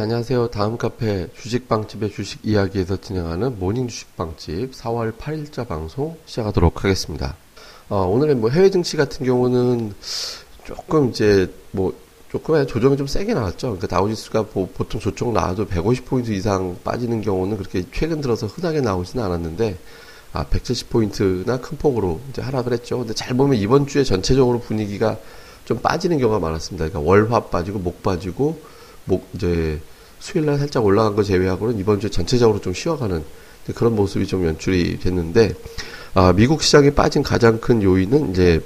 예, 안녕하세요. 다음 카페 주식빵집의 주식 이야기에서 진행하는 모닝 주식빵집 4월 8일자 방송 시작하도록 하겠습니다. 어, 오늘의 뭐 해외 증시 같은 경우는 조금 이제 뭐 조금의 조정이 좀 세게 나왔죠. 그러니까 다우지수가 보통 조정 나와도 150포인트 이상 빠지는 경우는 그렇게 최근 들어서 흔하게 나오지는 않았는데 아, 170포인트나 큰 폭으로 이제 하락을 했죠. 근데 잘 보면 이번 주에 전체적으로 분위기가 좀 빠지는 경우가 많았습니다. 그러니까 월화 빠지고 목 빠지고 목 이제 수요일 날 살짝 올라간 거 제외하고는 이번 주에 전체적으로 좀 쉬어가는 그런 모습이 좀 연출이 됐는데 아, 미국 시장에 빠진 가장 큰 요인은 이제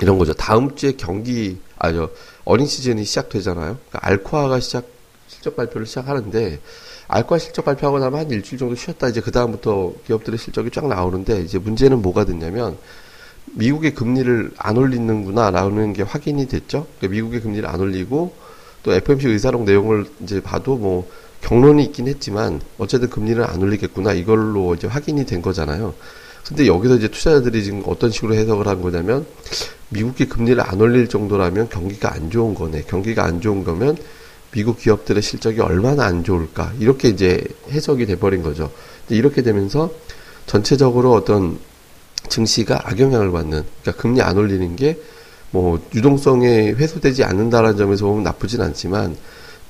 이런 거죠. 다음 주에 경기 아저 어닝 시즌이 시작되잖아요. 그러니까 알코아가 시작 실적 발표를 시작하는데 알코아 실적 발표하고 나면 한 일주일 정도 쉬었다 이제 그 다음부터 기업들의 실적이 쫙 나오는데 이제 문제는 뭐가 됐냐면 미국의 금리를 안 올리는구나라는 게 확인이 됐죠. 그러니까 미국의 금리를 안 올리고 또 FMC 의사록 내용을 이제 봐도 뭐 경론이 있긴 했지만 어쨌든 금리를 안 올리겠구나 이걸로 이제 확인이 된 거잖아요. 근데 여기서 이제 투자자들이 지금 어떤 식으로 해석을 한 거냐면 미국이 금리를 안 올릴 정도라면 경기가 안 좋은 거네. 경기가 안 좋은 거면 미국 기업들의 실적이 얼마나 안 좋을까. 이렇게 이제 해석이 돼버린 거죠. 이렇게 되면서 전체적으로 어떤 증시가 악영향을 받는, 그러니까 금리 안 올리는 게 뭐 유동성에 회수되지 않는다라는 점에서 보면 나쁘진 않지만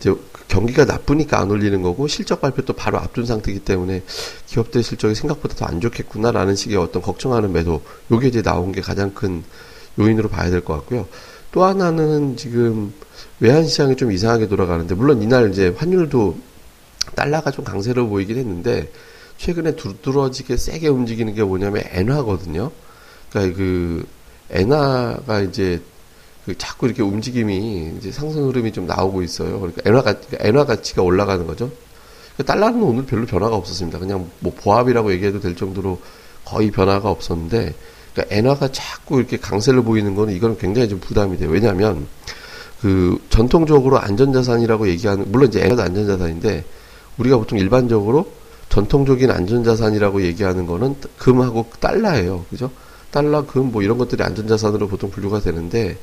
이제 경기가 나쁘니까 안 올리는 거고 실적 발표 또 바로 앞둔 상태이기 때문에 기업들 실적이 생각보다 더 안 좋겠구나라는 식의 어떤 걱정하는 매도 요게 이제 나온 게 가장 큰 요인으로 봐야 될 것 같고요. 또 하나는 지금 외환 시장이 좀 이상하게 돌아가는데 물론 이날 이제 환율도 달러가 좀 강세로 보이긴 했는데 최근에 두드러지게 세게 움직이는 게 뭐냐면 엔화거든요. 그러니까 그 엔화가 이제 그 자꾸 이렇게 움직임이 이제 상승 흐름이 좀 나오고 있어요. 그러니까 엔화 가 엔화 가치가 올라가는 거죠. 그러니까 달러는 오늘 별로 변화가 없었습니다. 그냥 뭐 보합이라고 얘기해도 될 정도로 거의 변화가 없었는데 그러니까 엔화가 자꾸 이렇게 강세를 보이는 거는 이거는 굉장히 좀 부담이 돼요. 왜냐하면 그 전통적으로 안전자산이라고 얘기하는 물론 이제 엔화도 안전자산인데 우리가 보통 일반적으로 전통적인 안전자산이라고 얘기하는 거는 금하고 달러예요. 그죠? 달러, 금, 뭐 이런 것들이 안전자산으로 보통 분류가 되는데,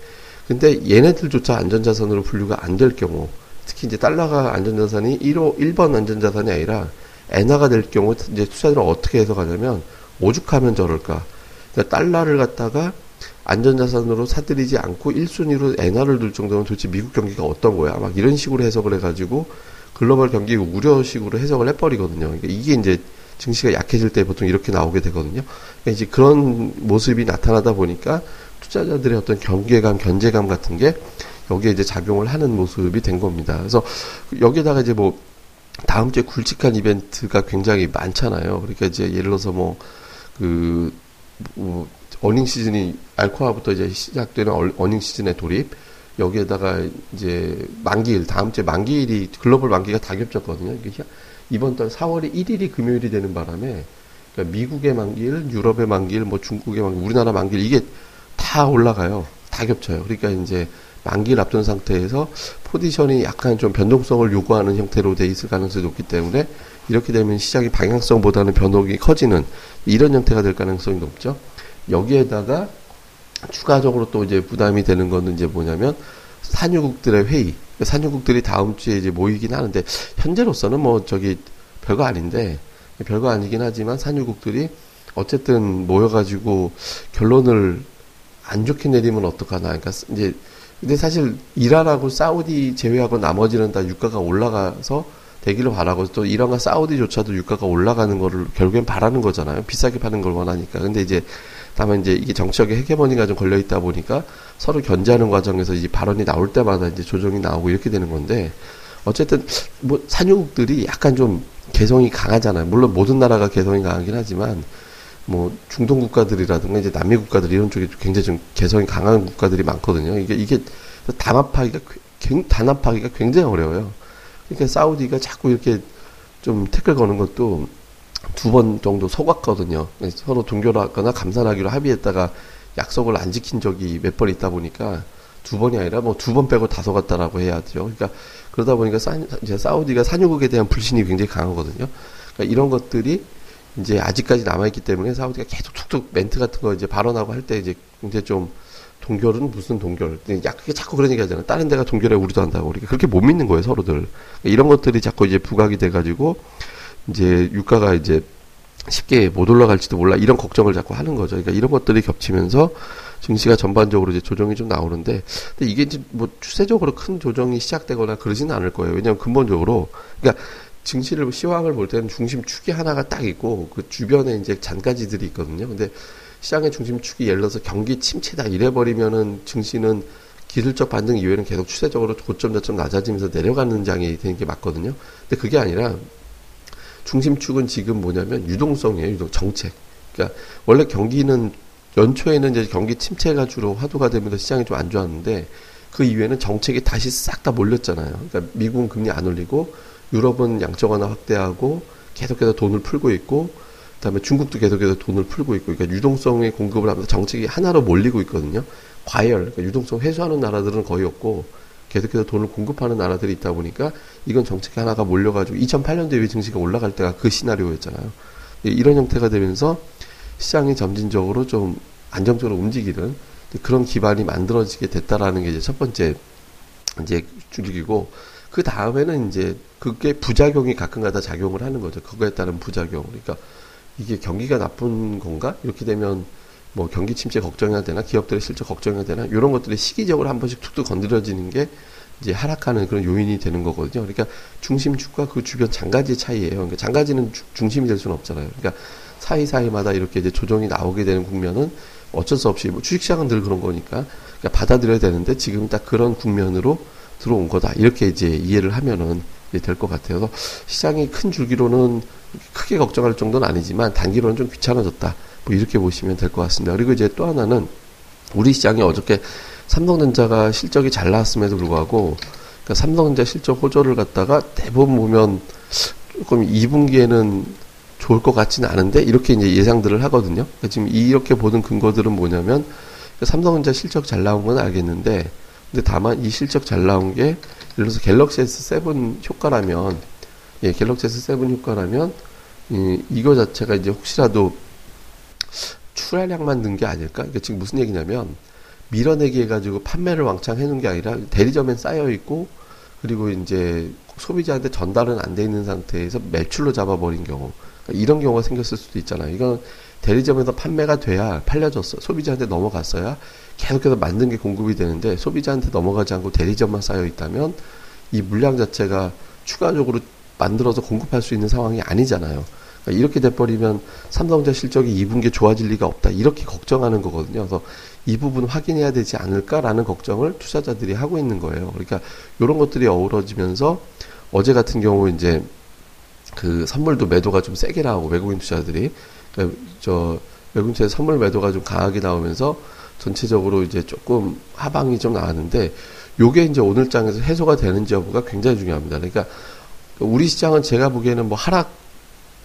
근데 얘네들조차 안전자산으로 분류가 안 될 경우, 특히 이제 달러가 안전자산이 1호, 1번 안전자산이 아니라 엔화가 될 경우, 이제 투자들은 어떻게 해석하냐면, 오죽하면 저럴까. 그러니까 달러를 갖다가 안전자산으로 사들이지 않고 1순위로 엔화를 둘 정도면 도대체 미국 경기가 어떤 거야. 막 이런 식으로 해석을 해가지고 글로벌 경기 우려식으로 해석을 해버리거든요. 그러니까 이게 이제 증시가 약해질 때 보통 이렇게 나오게 되거든요. 그러니까 이제 그런 모습이 나타나다 보니까 투자자들의 어떤 경계감, 견제감 같은 게 여기에 이제 작용을 하는 모습이 된 겁니다. 그래서 여기에다가 이제 뭐 다음 주에 굵직한 이벤트가 굉장히 많잖아요. 그러니까 이제 예를 들어서 뭐 그 뭐 어닝 시즌이 알코아부터 이제 시작되는 어닝 시즌의 돌입 여기에다가 이제 만기일 다음 주에 만기일이 글로벌 만기가 다 겹쳤거든요. 이번 달 4월에 1일이 금요일이 되는 바람에 그러니까 미국의 만기일, 유럽의 만기일, 뭐 중국의 만기일, 우리나라 만기일 이게 다 올라가요. 다 겹쳐요. 그러니까 이제 만기일 앞둔 상태에서 포지션이 약간 좀 변동성을 요구하는 형태로 돼 있을 가능성이 높기 때문에 이렇게 되면 시장이 방향성보다는 변동이 커지는 이런 형태가 될 가능성이 높죠. 여기에다가 추가적으로 또 이제 부담이 되는 거는 이제 뭐냐면 산유국들의 회의. 산유국들이 다음 주에 이제 모이긴 하는데 현재로서는 뭐 저기 별거 아닌데 별거 아니긴 하지만 산유국들이 어쨌든 모여가지고 결론을 안 좋게 내리면 어떡하나. 그러니까 이제 근데 사실 이란하고 사우디 제외하고 나머지는 다 유가가 올라가서 되기를 바라고 또 이란과 사우디조차도 유가가 올라가는 거를 결국엔 바라는 거잖아요. 비싸게 파는 걸 원하니까. 근데 이제 다만 이제 이게 정치적인 헤게모니가 좀 걸려 있다 보니까 서로 견제하는 과정에서 이제 발언이 나올 때마다 이제 조정이 나오고 이렇게 되는 건데 어쨌든 뭐 산유국들이 약간 좀 개성이 강하잖아요. 물론 모든 나라가 개성이 강하긴 하지만 뭐 중동 국가들이라든가 이제 남미 국가들 이런 쪽에 굉장히 좀 개성이 강한 국가들이 많거든요. 이게 이게 단합하기가 단합하기가 굉장히 어려워요. 그러니까 사우디가 자꾸 이렇게 좀 태클 거는 것도 두 번 정도 속았거든요. 서로 동결하거나 감산하기로 합의했다가 약속을 안 지킨 적이 몇 번 있다 보니까 두 번이 아니라 뭐 두 번 빼고 다 속았다라고 해야죠. 그러니까 그러다 보니까 사, 이제 사우디가 산유국에 대한 불신이 굉장히 강하거든요. 그러니까 이런 것들이 이제 아직까지 남아있기 때문에 사우디가 계속 툭툭 멘트 같은 거 이제 발언하고 할 때 이제 굉장히 좀 동결은 무슨 동결? 야, 그게 자꾸 그런 얘기 하잖아. 다른 데가 동결해 우리도 한다고. 우리가 그렇게 못 믿는 거예요, 서로들. 이런 것들이 자꾸 이제 부각이 돼가지고, 이제 유가가 이제 쉽게 못 올라갈지도 몰라. 이런 걱정을 자꾸 하는 거죠. 그러니까 이런 것들이 겹치면서 증시가 전반적으로 이제 조정이 좀 나오는데, 근데 이게 이제 뭐 추세적으로 큰 조정이 시작되거나 그러지는 않을 거예요. 왜냐하면 근본적으로, 그러니까 증시를 시황을 볼 때는 중심 축이 하나가 딱 있고 그 주변에 이제 잔가지들이 있거든요. 근데 시장의 중심 축이 예를 들어서 경기 침체다 이래 버리면은 증시는 기술적 반등 이외에는 계속 추세적으로 고점 저점 낮아지면서 내려가는 장이 되는 게 맞거든요. 근데 그게 아니라 중심축은 지금 뭐냐면 유동성이에요. 유동 정책. 그러니까 원래 경기는 연초에는 이제 경기 침체가 주로 화두가 되면서 시장이 좀 안 좋았는데 그 이후에는 정책이 다시 싹 다 몰렸잖아요. 그러니까 미국은 금리 안 올리고 유럽은 양적 완화 확대하고 계속해서 돈을 풀고 있고 그다음에 중국도 계속해서 돈을 풀고 있고 그러니까 유동성의 공급을 하면서 정책이 하나로 몰리고 있거든요. 과열, 그러니까 유동성 회수하는 나라들은 거의 없고 계속해서 돈을 공급하는 나라들이 있다 보니까 이건 정책 하나가 몰려가지고 2008년도에 왜 증시가 올라갈 때가 그 시나리오였잖아요. 이런 형태가 되면서 시장이 점진적으로 좀 안정적으로 움직이는 그런 기반이 만들어지게 됐다라는 게 이제 첫 번째 이제 줄기고 그 다음에는 이제 그게 부작용이 가끔가다 작용을 하는 거죠. 그거에 따른 부작용. 그러니까 이게 경기가 나쁜 건가? 이렇게 되면 뭐 경기 침체 걱정해야 되나? 기업들의 실적 걱정해야 되나? 이런 것들이 시기적으로 한 번씩 툭툭 건드려지는 게 이제 하락하는 그런 요인이 되는 거거든요. 그러니까 중심축과 그 주변 장가지의 차이예요. 그러니까 장가지는 주, 중심이 될 수는 없잖아요. 그러니까 사이사이마다 이렇게 이제 조정이 나오게 되는 국면은 어쩔 수 없이 뭐 주식시장은 늘 그런 거니까 그러니까 받아들여야 되는데 지금 딱 그런 국면으로 들어온 거다. 이렇게 이제 이해를 하면은 될 것 같아요. 시장이 큰 줄기로는 크게 걱정할 정도는 아니지만 단기로는 좀 귀찮아졌다. 뭐 이렇게 보시면 될 것 같습니다. 그리고 이제 또 하나는 우리 시장이 어저께 삼성전자가 실적이 잘 나왔음에도 불구하고 그러니까 삼성전자 실적 호조를 갖다가 대부분 보면 조금 2분기에는 좋을 것 같지는 않은데 이렇게 이제 예상들을 하거든요. 그러니까 지금 이렇게 보는 근거들은 뭐냐면 삼성전자 실적 잘 나온 건 알겠는데 근데 다만 이 실적 잘 나온 게 예를 들어서 갤럭시 S7 효과라면 예, 갤럭시 S7 효과라면 이, 이거 자체가 이제 혹시라도 출하량만 는 게 아닐까? 그러니까 지금 무슨 얘기냐면 밀어내기 해가지고 판매를 왕창 해놓은 게 아니라 대리점에 쌓여 있고 그리고 이제 소비자한테 전달은 안 돼 있는 상태에서 매출로 잡아버린 경우 그러니까 이런 경우가 생겼을 수도 있잖아요. 이건 대리점에서 판매가 돼야 팔려졌어 소비자한테 넘어갔어야 계속해서 만든 게 공급이 되는데 소비자한테 넘어가지 않고 대리점만 쌓여 있다면 이 물량 자체가 추가적으로 만들어서 공급할 수 있는 상황이 아니잖아요. 그러니까 이렇게 돼버리면 삼성전자 실적이 2분기 좋아질 리가 없다. 이렇게 걱정하는 거거든요. 그래서 이 부분 확인해야 되지 않을까라는 걱정을 투자자들이 하고 있는 거예요. 그러니까 이런 것들이 어우러지면서 어제 같은 경우 이제 그 선물도 매도가 좀 세게 나오고 외국인 투자들이 그러니까 저 외국인 투자 선물 매도가 좀 강하게 나오면서 전체적으로 이제 조금 하방이 좀 나왔는데 요게 이제 오늘 장에서 해소가 되는지 여부가 굉장히 중요합니다. 그러니까 우리 시장은 제가 보기에는 뭐 하락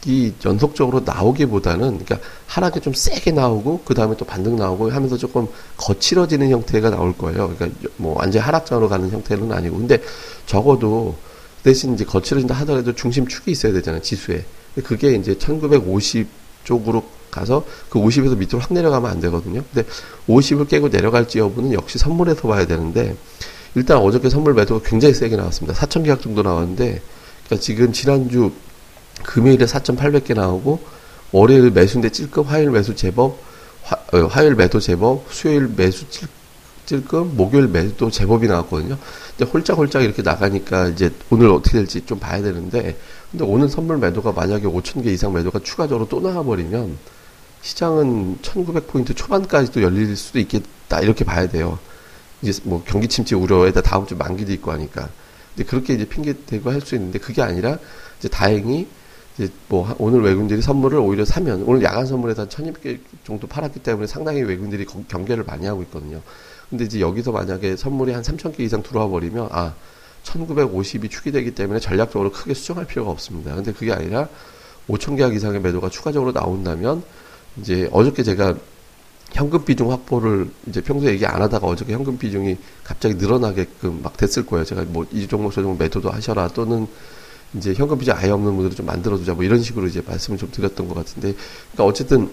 이 연속적으로 나오기보다는 그러니까 하락이 좀 세게 나오고 그 다음에 또 반등 나오고 하면서 조금 거칠어지는 형태가 나올 거예요. 그러니까 뭐 완전 하락장으로 가는 형태는 아니고 근데 적어도 대신 이제 거칠어진다 하더라도 중심축이 있어야 되잖아요 지수에. 그게 이제 1950 쪽으로 가서 그 50에서 밑으로 확 내려가면 안 되거든요. 근데 50을 깨고 내려갈지 여부는 역시 선물에서 봐야 되는데 일단 어저께 선물 매도가 굉장히 세게 나왔습니다. 4천 계약 정도 나왔는데 그러니까 지금 지난주 금요일에 4,800개 나오고 월요일 매수인데 찔끔 화요일 매수 제법 화, 어, 화요일 매도 제법 수요일 매수 찔, 찔끔 목요일 매도 제법이 나왔거든요. 이제 홀짝홀짝 이렇게 나가니까 이제 오늘 어떻게 될지 좀 봐야 되는데 근데 오늘 선물 매도가 만약에 5,000개 이상 매도가 추가적으로 또 나와버리면 시장은 1,900포인트 초반까지도 열릴 수도 있겠다 이렇게 봐야 돼요. 이제 뭐 경기 침체 우려에다 다음 주 만기도 있고 하니까. 근데 그렇게 이제 핑계 대고 할 수 있는데 그게 아니라 이제 다행히 이제 뭐 오늘 외국인들이 선물을 오히려 사면 오늘 야간 선물에서 한 1,200개 정도 팔았기 때문에 상당히 외국인들이 경계를 많이 하고 있거든요. 근데 이제 여기서 만약에 선물이 한 3,000개 이상 들어와 버리면 아 1950이 축이 되기 때문에 전략적으로 크게 수정할 필요가 없습니다. 근데 그게 아니라 5천 계약 이상의 매도가 추가적으로 나온다면 이제 어저께 제가 현금 비중 확보를 이제 평소에 얘기 안 하다가 어저께 현금 비중이 갑자기 늘어나게끔 막 됐을 거예요. 제가 뭐 이 종목 저 종목 매도도 하셔라 또는 이제 현금 비중 아예 없는 분들은 좀 만들어두자 뭐 이런 식으로 이제 말씀을 좀 드렸던 것 같은데 그러니까 어쨌든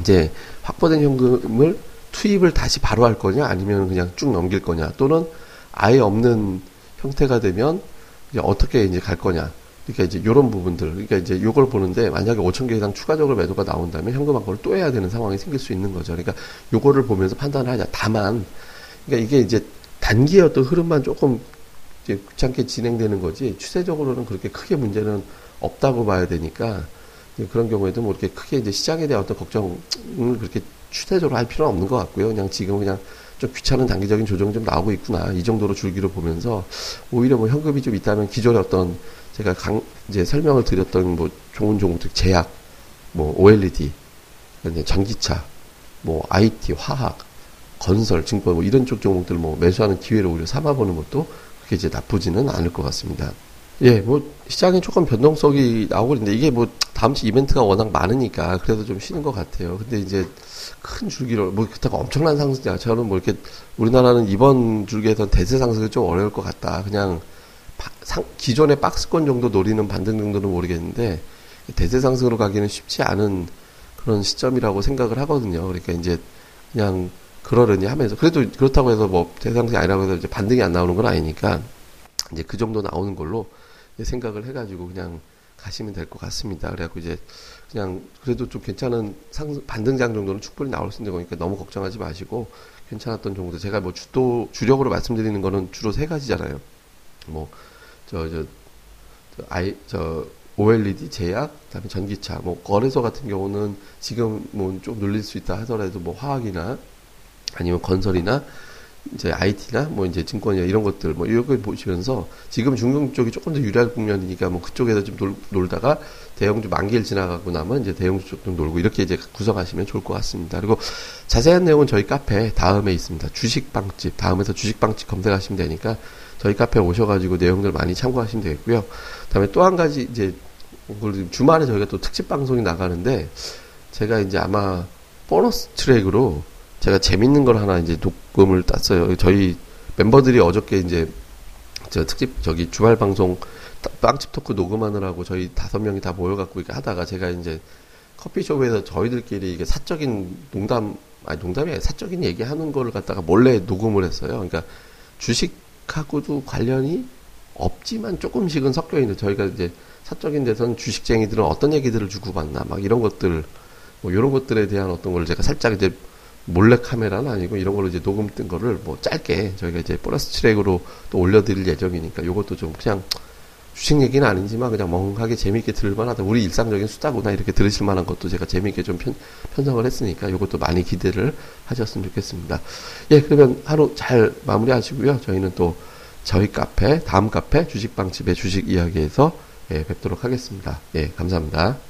이제 확보된 현금을 투입을 다시 바로 할 거냐 아니면 그냥 쭉 넘길 거냐 또는 아예 없는 형태가 되면 이제 어떻게 이제 갈 거냐. 그러니까 이제 이런 부분들 그러니까 이제 요걸 보는데 만약에 5천 개 이상 추가적으로 매도가 나온다면 현금 환급을 또 해야 되는 상황이 생길 수 있는 거죠. 그러니까 요거를 보면서 판단을 하자. 다만 그러니까 이게 이제 단기의 어떤 흐름만 조금 귀찮게 진행되는 거지 추세적으로는 그렇게 크게 문제는 없다고 봐야 되니까 그런 경우에도 뭐 이렇게 크게 이제 시장에 대한 어떤 걱정을 그렇게 추세적으로 할 필요는 없는 것 같고요. 그냥 지금 그냥 좀 귀찮은 단기적인 조정이 좀 나오고 있구나. 이 정도로 줄기로 보면서 오히려 뭐 현금이 좀 있다면 기존에 어떤 제가 강, 이제 설명을 드렸던 뭐 좋은 종목들 제약, 뭐 OLED, 전기차, 뭐 IT, 화학, 건설, 증권 뭐 이런 쪽 종목들 뭐 매수하는 기회를 오히려 삼아보는 것도 그게 이제 나쁘지는 않을 것 같습니다. 예, 뭐 시장에 조금 변동성이 나오고 있는데 이게 뭐 다음 주 이벤트가 워낙 많으니까 그래도 좀 쉬는 것 같아요. 근데 이제 큰 줄기로 뭐 그렇다고 엄청난 상승이야. 저는 뭐 이렇게 우리나라는 이번 줄기에선 대세 상승이 좀 어려울 것 같다. 그냥 상, 기존의 박스권 정도 노리는 반등 정도는 모르겠는데 대세 상승으로 가기는 쉽지 않은 그런 시점이라고 생각을 하거든요. 그러니까 이제 그냥 그러려니 하면서 그래도 그렇다고 해서 뭐 대상승이 아니라고 해서 이제 반등이 안 나오는 건 아니니까 이제 그 정도 나오는 걸로 생각을 해가지고 그냥 가시면 될 것 같습니다. 그래갖고 이제 그냥 그래도 좀 괜찮은 상 반등장 정도는 충분히 나올 수 있는 거니까 너무 걱정하지 마시고 괜찮았던 정도 제가 뭐 주도 주력으로 말씀드리는 거는 주로 세 가지잖아요. 뭐 저 저 저, 아이 저 OLED 제약, 그다음에 전기차, 뭐 거래소 같은 경우는 지금 뭐좀 눌릴 수 있다 하더라도 뭐 화학이나 아니면 건설이나 이제 IT나 뭐 이제 증권이나 이런 것들 뭐걸 보시면서 지금 중국 쪽이 조금 더 유리할 국면이니까 뭐 그쪽에서 좀 놀, 놀다가 대형주 만기를 지나가고 나면 이제 대형주 쪽도 놀고 이렇게 이제 구성하시면 좋을 것 같습니다. 그리고 자세한 내용은 저희 카페 다음에 있습니다. 주식빵집 다음에서 주식빵집 검색하시면 되니까 저희 카페 오셔가지고 내용들 많이 참고하시면 되겠고요. 그다음에 또 한 가지 이제 주말에 저희가 또 특집 방송이 나가는데 제가 이제 아마 보너스 트랙으로 제가 재밌는 걸 하나 이제 녹음을 땄어요. 저희 멤버들이 어저께 이제 저 특집 저기 주말 방송 빵집 토크 녹음하느라고 저희 다섯 명이 다 모여갖고 이렇게 하다가 제가 이제 커피숍에서 저희들끼리 이게 사적인 농담 아니 농담이 아니라 사적인 얘기하는 거를 갖다가 몰래 녹음을 했어요. 그러니까 주식하고도 관련이 없지만 조금씩은 섞여 있는 저희가 이제 사적인 데서는 주식쟁이들은 어떤 얘기들을 주고받나 막 이런 것들 뭐 이런 것들에 대한 어떤 걸 제가 살짝 이제 몰래 카메라는 아니고 이런 걸로 이제 녹음 뜬 거를 뭐 짧게 저희가 이제 보너스 트랙으로 또 올려드릴 예정이니까 요것도 좀 그냥 주식 얘기는 아니지만 그냥 멍하게 재미있게 들을 만하다. 우리 일상적인 수다구나 이렇게 들으실 만한 것도 제가 재미있게 좀 편, 편성을 했으니까 요것도 많이 기대를 하셨으면 좋겠습니다. 예, 그러면 하루 잘 마무리 하시고요. 저희는 또 저희 카페, 다음 카페 주식방집의 주식 이야기에서 예, 뵙도록 하겠습니다. 예, 감사합니다.